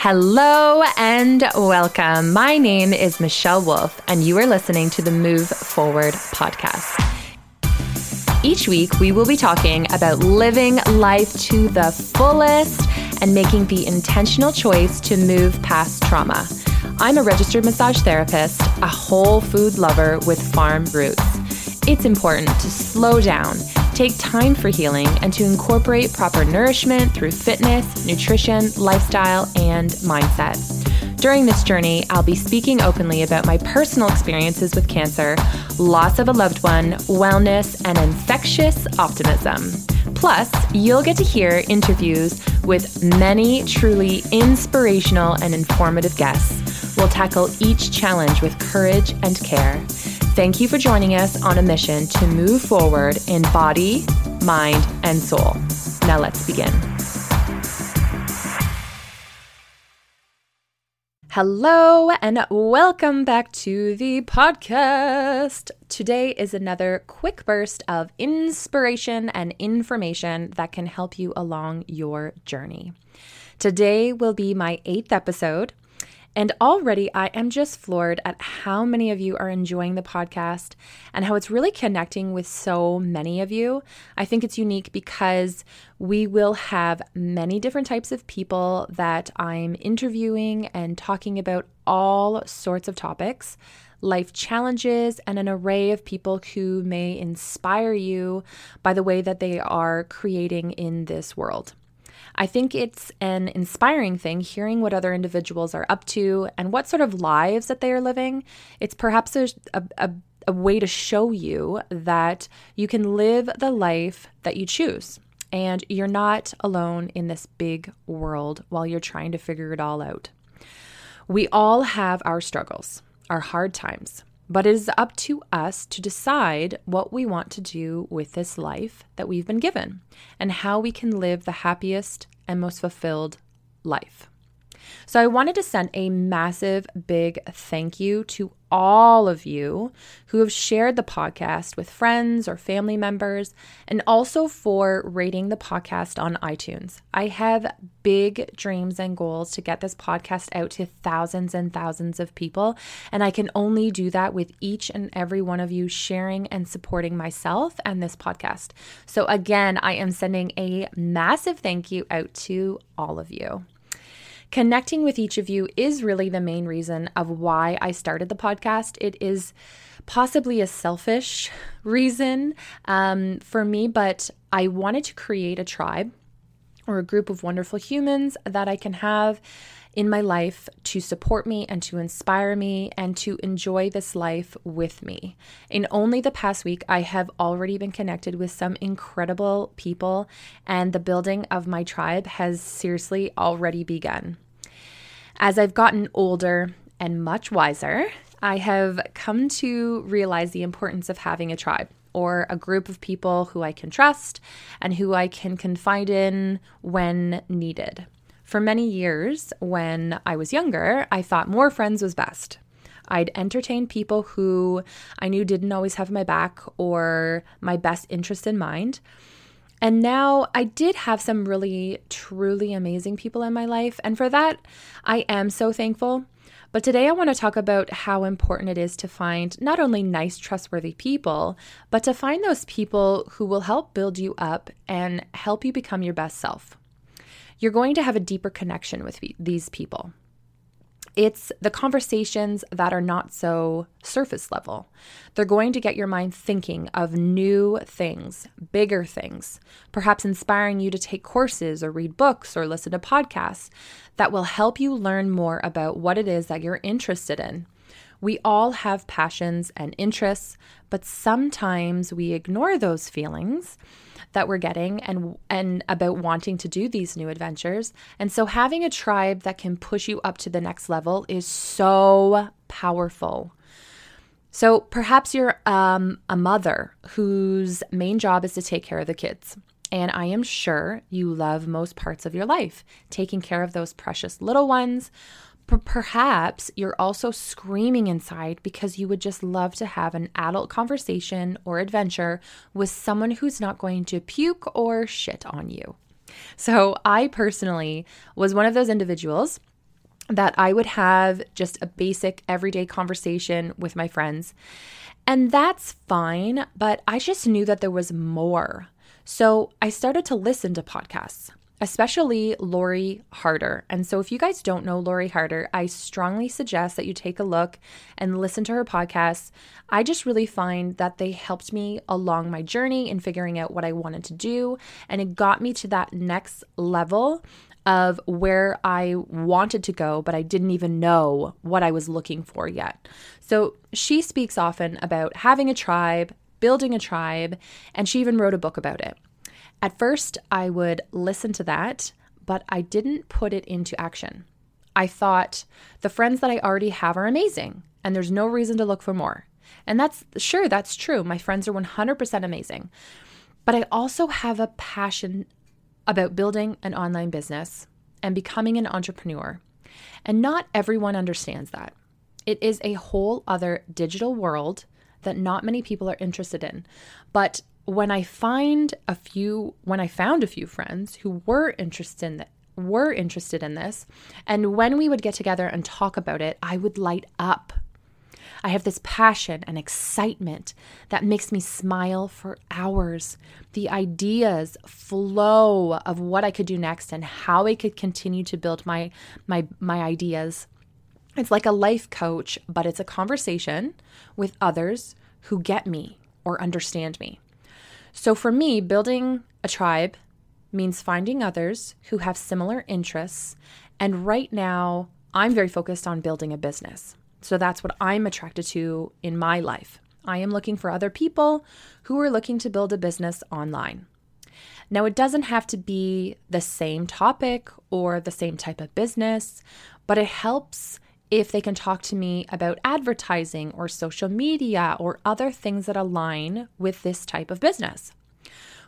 Hello and welcome. My name is Michelle Wolf, and you are listening to the Move Forward podcast. Each week, we will be talking about living life to the fullest and making the intentional choice to move past trauma. I'm a registered massage therapist, a whole food lover with farm roots. It's important to slow down, take time for healing, and to incorporate proper nourishment through fitness, nutrition, lifestyle, and mindset. During this journey, I'll be speaking openly about my personal experiences with cancer, loss of a loved one, wellness, and infectious optimism. Plus, you'll get to hear interviews with many truly inspirational and informative guests. We'll tackle each challenge with courage and care. Thank you for joining us on a mission to move forward in body, mind, and soul. Now let's begin. Hello, and welcome back to the podcast. Today is another quick burst of inspiration and information that can help you along your journey. Today will be my eighth episode. And already I am just floored at how many of you are enjoying the podcast and how it's really connecting with so many of you. I think it's unique because we will have many different types of people that I'm interviewing and talking about all sorts of topics life challenges, and an array of people who may inspire you by the way that they are creating in this world. I think it's an inspiring thing hearing what other individuals are up to and what sort of lives that they are living. It's perhaps a, a, a way to show you that you can live the life that you choose. And you're not alone in this big world while you're trying to figure it all out. We all have our struggles, our hard times. But it is up to us to decide what we want to do with this life that we've been given and how we can live the happiest and most fulfilled life. So I wanted to send a massive, big thank you to all of you who have shared the podcast with friends or family members, and also for rating the podcast on iTunes. I have big dreams and goals to get this podcast out to thousands and thousands of people, and I can only do that with each and every one of you sharing and supporting myself and this podcast. So, again, I am sending a massive thank you out to all of you. Connecting with each of you is really the main reason of why I started the podcast. It is possibly a selfish reason um, for me, but I wanted to create a tribe or a group of wonderful humans that I can have in my life to support me and to inspire me and to enjoy this life with me. In only the past week, I have already been connected with some incredible people, and the building of my tribe has seriously already begun. As I've gotten older and much wiser, I have come to realize the importance of having a tribe or a group of people who I can trust and who I can confide in when needed. For many years, when I was younger, I thought more friends was best. I'd entertain people who I knew didn't always have my back or my best interest in mind. And now I did have some really, truly amazing people in my life. And for that, I am so thankful. But today I want to talk about how important it is to find not only nice, trustworthy people, but to find those people who will help build you up and help you become your best self you're going to have a deeper connection with these people. It's the conversations that are not so surface level. They're going to get your mind thinking of new things, bigger things, perhaps inspiring you to take courses or read books or listen to podcasts that will help you learn more about what it is that you're interested in. We all have passions and interests, but sometimes we ignore those feelings that we're getting and and about wanting to do these new adventures. And so having a tribe that can push you up to the next level is so powerful. So perhaps you're um, a mother whose main job is to take care of the kids. And I am sure you love most parts of your life, taking care of those precious little ones, but perhaps you're also screaming inside because you would just love to have an adult conversation or adventure with someone who's not going to puke or shit on you. So, I personally was one of those individuals that I would have just a basic everyday conversation with my friends. And that's fine, but I just knew that there was more. So I started to listen to podcasts especially Lori Harder. And so, if you guys don't know Lori Harder, I strongly suggest that you take a look and listen to her podcasts. I just really find that they helped me along my journey in figuring out what I wanted to do. And it got me to that next level of where I wanted to go, but I didn't even know what I was looking for yet. So, she speaks often about having a tribe, building a tribe, and she even wrote a book about it. At first, I would listen to that, but I didn't put it into action. I thought the friends that I already have are amazing and there's no reason to look for more. And that's sure, that's true. My friends are 100% amazing. But I also have a passion about building an online business and becoming an entrepreneur. And not everyone understands that. It is a whole other digital world that not many people are interested in. But when I find a few, when I found a few friends who were interested in that, were interested in this, and when we would get together and talk about it, I would light up. I have this passion and excitement that makes me smile for hours. The ideas flow of what I could do next and how I could continue to build my my my ideas. It's like a life coach, but it's a conversation with others who get me or understand me. So for me, building a tribe means finding others who have similar interests. And right now, I'm very focused on building a business. So that's what I'm attracted to in my life. I am looking for other people who are looking to build a business online. Now, it doesn't have to be the same topic or the same type of business, but it helps if they can talk to me about advertising or social media or other things that align with this type of business.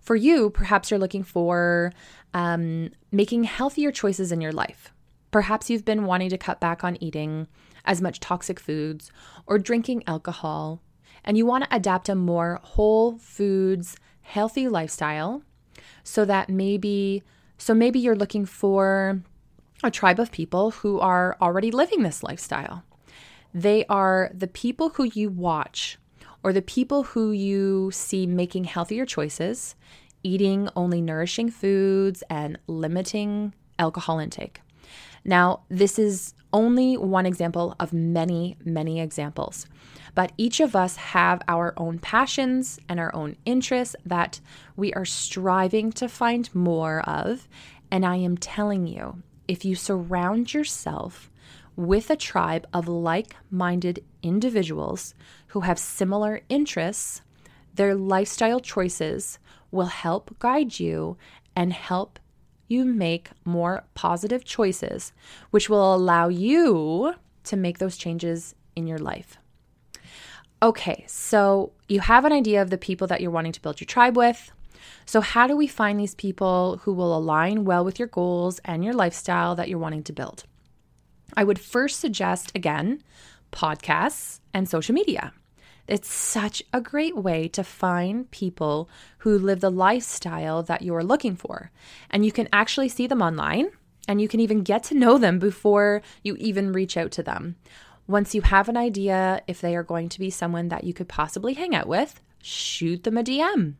For you, perhaps you're looking for um, making healthier choices in your life. Perhaps you've been wanting to cut back on eating as much toxic foods or drinking alcohol, and you want to adapt a more whole foods, healthy lifestyle so that maybe so maybe you're looking for a tribe of people who are already living this lifestyle. They are the people who you watch or the people who you see making healthier choices, eating only nourishing foods, and limiting alcohol intake. Now, this is only one example of many, many examples. But each of us have our own passions and our own interests that we are striving to find more of. And I am telling you, if you surround yourself with a tribe of like minded individuals who have similar interests, their lifestyle choices will help guide you and help you make more positive choices, which will allow you to make those changes in your life. Okay, so you have an idea of the people that you're wanting to build your tribe with. So, how do we find these people who will align well with your goals and your lifestyle that you're wanting to build? I would first suggest, again, podcasts and social media. It's such a great way to find people who live the lifestyle that you're looking for. And you can actually see them online and you can even get to know them before you even reach out to them. Once you have an idea if they are going to be someone that you could possibly hang out with, shoot them a DM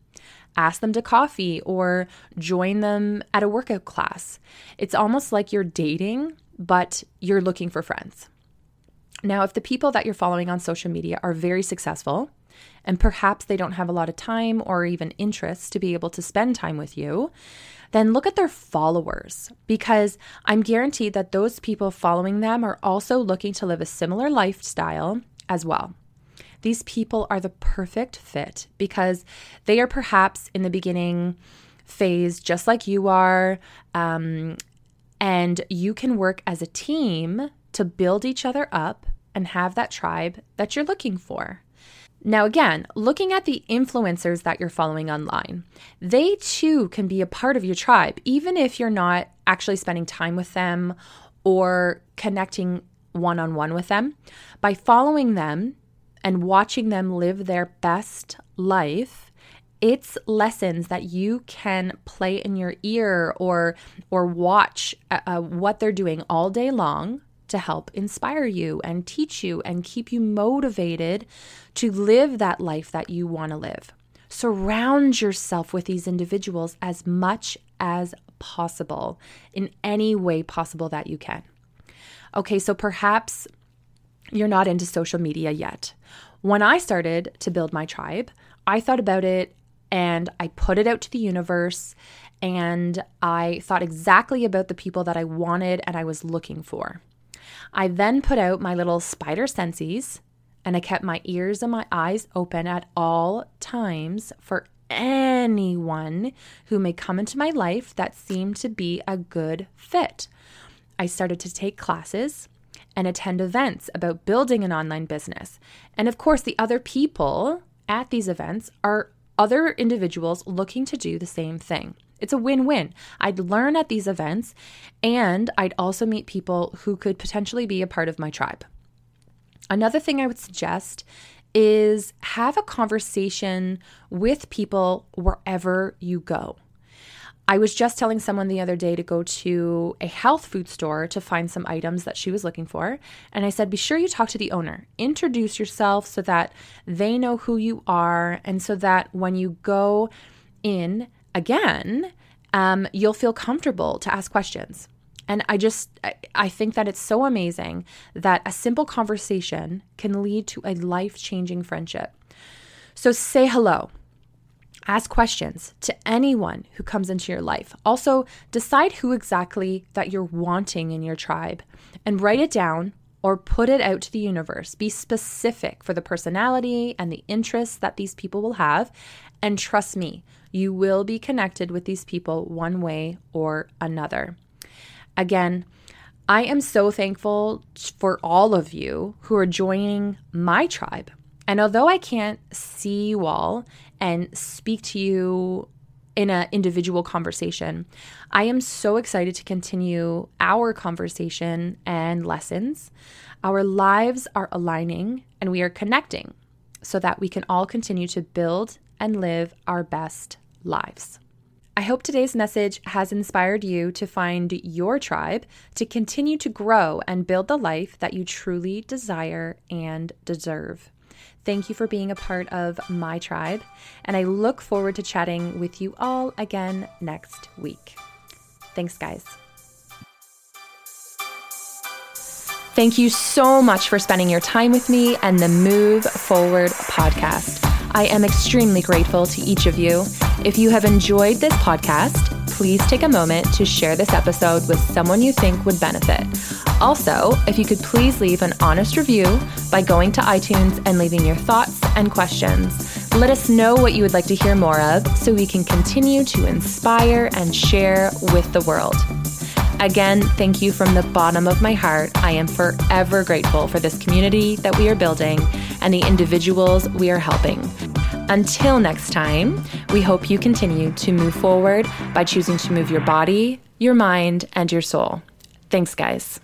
ask them to coffee or join them at a workout class. It's almost like you're dating, but you're looking for friends. Now, if the people that you're following on social media are very successful, and perhaps they don't have a lot of time or even interest to be able to spend time with you, then look at their followers because I'm guaranteed that those people following them are also looking to live a similar lifestyle as well. These people are the perfect fit because they are perhaps in the beginning phase, just like you are. Um, and you can work as a team to build each other up and have that tribe that you're looking for. Now, again, looking at the influencers that you're following online, they too can be a part of your tribe, even if you're not actually spending time with them or connecting one on one with them. By following them, and watching them live their best life it's lessons that you can play in your ear or or watch uh, uh, what they're doing all day long to help inspire you and teach you and keep you motivated to live that life that you want to live. Surround yourself with these individuals as much as possible in any way possible that you can. Okay, so perhaps you're not into social media yet. When I started to build my tribe, I thought about it and I put it out to the universe and I thought exactly about the people that I wanted and I was looking for. I then put out my little spider senses and I kept my ears and my eyes open at all times for anyone who may come into my life that seemed to be a good fit. I started to take classes and attend events about building an online business. And of course, the other people at these events are other individuals looking to do the same thing. It's a win win. I'd learn at these events, and I'd also meet people who could potentially be a part of my tribe. Another thing I would suggest is have a conversation with people wherever you go. I was just telling someone the other day to go to a health food store to find some items that she was looking for. And I said, be sure you talk to the owner. Introduce yourself so that they know who you are and so that when you go in again, um, you'll feel comfortable to ask questions. And I just, I think that it's so amazing that a simple conversation can lead to a life changing friendship. So say hello. Ask questions to anyone who comes into your life. Also, decide who exactly that you're wanting in your tribe and write it down or put it out to the universe. Be specific for the personality and the interests that these people will have. And trust me, you will be connected with these people one way or another. Again, I am so thankful for all of you who are joining my tribe. And although I can't see you all and speak to you in an individual conversation, I am so excited to continue our conversation and lessons. Our lives are aligning and we are connecting so that we can all continue to build and live our best lives. I hope today's message has inspired you to find your tribe to continue to grow and build the life that you truly desire and deserve. Thank you for being a part of my tribe, and I look forward to chatting with you all again next week. Thanks, guys. Thank you so much for spending your time with me and the Move Forward podcast. I am extremely grateful to each of you. If you have enjoyed this podcast, please take a moment to share this episode with someone you think would benefit. Also, if you could please leave an honest review by going to iTunes and leaving your thoughts and questions. Let us know what you would like to hear more of so we can continue to inspire and share with the world. Again, thank you from the bottom of my heart. I am forever grateful for this community that we are building and the individuals we are helping. Until next time, we hope you continue to move forward by choosing to move your body, your mind, and your soul. Thanks, guys.